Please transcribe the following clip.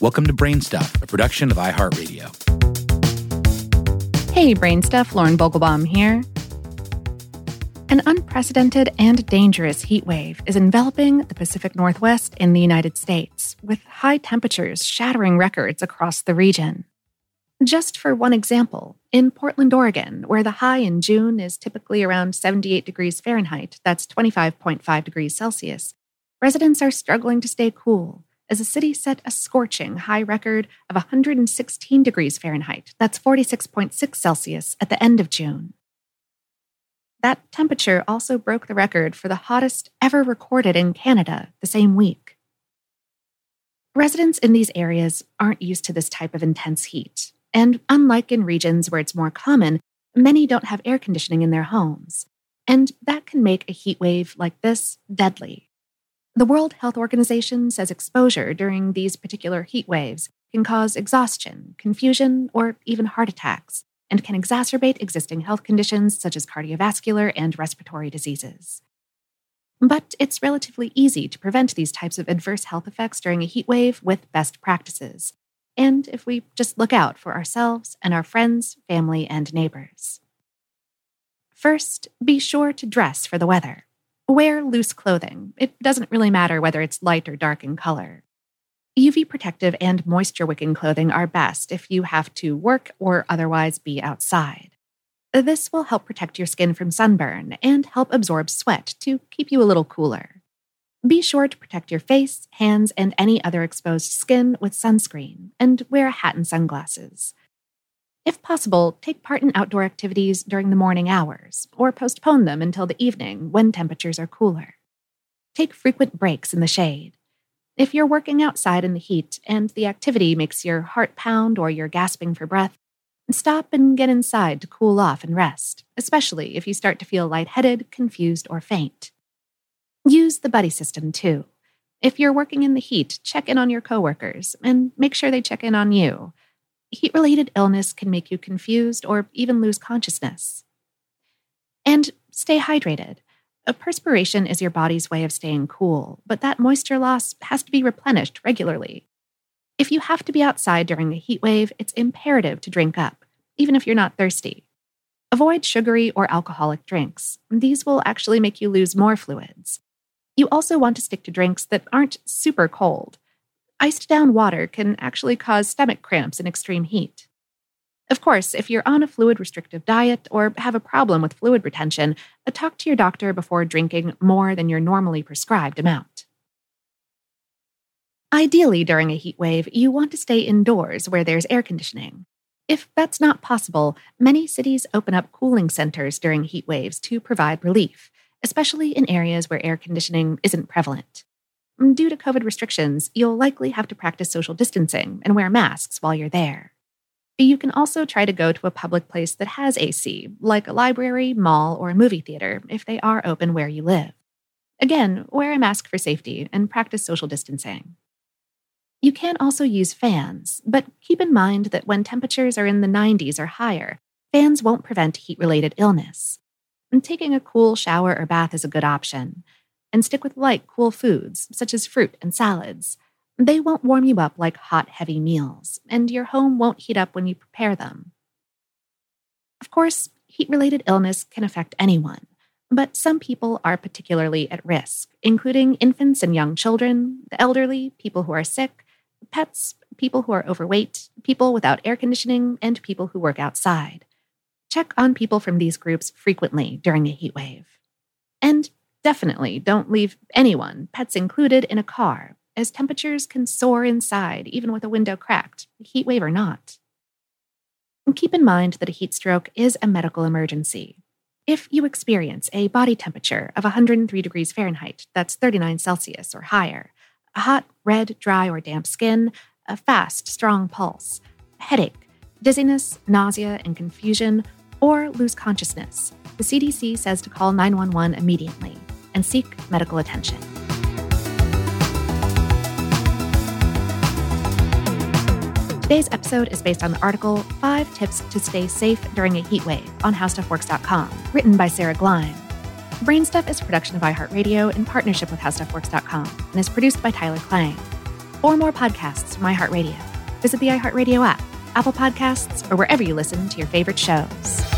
Welcome to Brainstuff, a production of iHeartRadio. Hey, Brainstuff, Lauren Vogelbaum here. An unprecedented and dangerous heat wave is enveloping the Pacific Northwest in the United States, with high temperatures shattering records across the region. Just for one example, in Portland, Oregon, where the high in June is typically around 78 degrees Fahrenheit, that's 25.5 degrees Celsius, residents are struggling to stay cool as the city set a scorching high record of 116 degrees Fahrenheit, that's 46.6 Celsius, at the end of June. That temperature also broke the record for the hottest ever recorded in Canada the same week. Residents in these areas aren't used to this type of intense heat, and unlike in regions where it's more common, many don't have air conditioning in their homes. And that can make a heat wave like this deadly. The World Health Organization says exposure during these particular heat waves can cause exhaustion, confusion, or even heart attacks, and can exacerbate existing health conditions such as cardiovascular and respiratory diseases. But it's relatively easy to prevent these types of adverse health effects during a heat wave with best practices, and if we just look out for ourselves and our friends, family, and neighbors. First, be sure to dress for the weather. Wear loose clothing. It doesn't really matter whether it's light or dark in color. UV protective and moisture wicking clothing are best if you have to work or otherwise be outside. This will help protect your skin from sunburn and help absorb sweat to keep you a little cooler. Be sure to protect your face, hands, and any other exposed skin with sunscreen, and wear a hat and sunglasses. If possible, take part in outdoor activities during the morning hours, or postpone them until the evening when temperatures are cooler. Take frequent breaks in the shade. If you're working outside in the heat and the activity makes your heart pound or you're gasping for breath, stop and get inside to cool off and rest, especially if you start to feel lightheaded, confused, or faint. Use the buddy system too. If you're working in the heat, check in on your coworkers and make sure they check in on you. Heat related illness can make you confused or even lose consciousness. And stay hydrated. A perspiration is your body's way of staying cool, but that moisture loss has to be replenished regularly. If you have to be outside during a heat wave, it's imperative to drink up, even if you're not thirsty. Avoid sugary or alcoholic drinks. These will actually make you lose more fluids. You also want to stick to drinks that aren't super cold. Iced down water can actually cause stomach cramps in extreme heat. Of course, if you're on a fluid restrictive diet or have a problem with fluid retention, uh, talk to your doctor before drinking more than your normally prescribed amount. Ideally, during a heat wave, you want to stay indoors where there's air conditioning. If that's not possible, many cities open up cooling centers during heat waves to provide relief, especially in areas where air conditioning isn't prevalent. Mm, due to COVID restrictions, you'll likely have to practice social distancing and wear masks while you're there. You can also try to go to a public place that has AC, like a library, mall, or a movie theater, if they are open where you live. Again, wear a mask for safety and practice social distancing. You can also use fans, but keep in mind that when temperatures are in the 90s or higher, fans won't prevent heat related illness. And taking a cool shower or bath is a good option. And stick with light, cool foods, such as fruit and salads. They won't warm you up like hot, heavy meals, and your home won't heat up when you prepare them. Of course, heat related illness can affect anyone, but some people are particularly at risk, including infants and young children, the elderly, people who are sick, pets, people who are overweight, people without air conditioning, and people who work outside. Check on people from these groups frequently during a heat wave. And definitely don't leave anyone, pets included, in a car, as temperatures can soar inside even with a window cracked, A heat wave or not. And keep in mind that a heat stroke is a medical emergency. If you experience a body temperature of 103 degrees Fahrenheit, that's 39 Celsius or higher, a hot, red, dry, or damp skin, a fast, strong pulse, headache, dizziness, nausea, and confusion, or lose consciousness, the CDC says to call 911 immediately and seek medical attention. Today's episode is based on the article Five Tips to Stay Safe During a Heat Wave on HowStuffWorks.com, written by Sarah Gleim. Brainstuff is a production of iHeartRadio in partnership with HowStuffWorks.com and is produced by Tyler Klang. For more podcasts from iHeartRadio, visit the iHeartRadio app, Apple Podcasts, or wherever you listen to your favorite shows.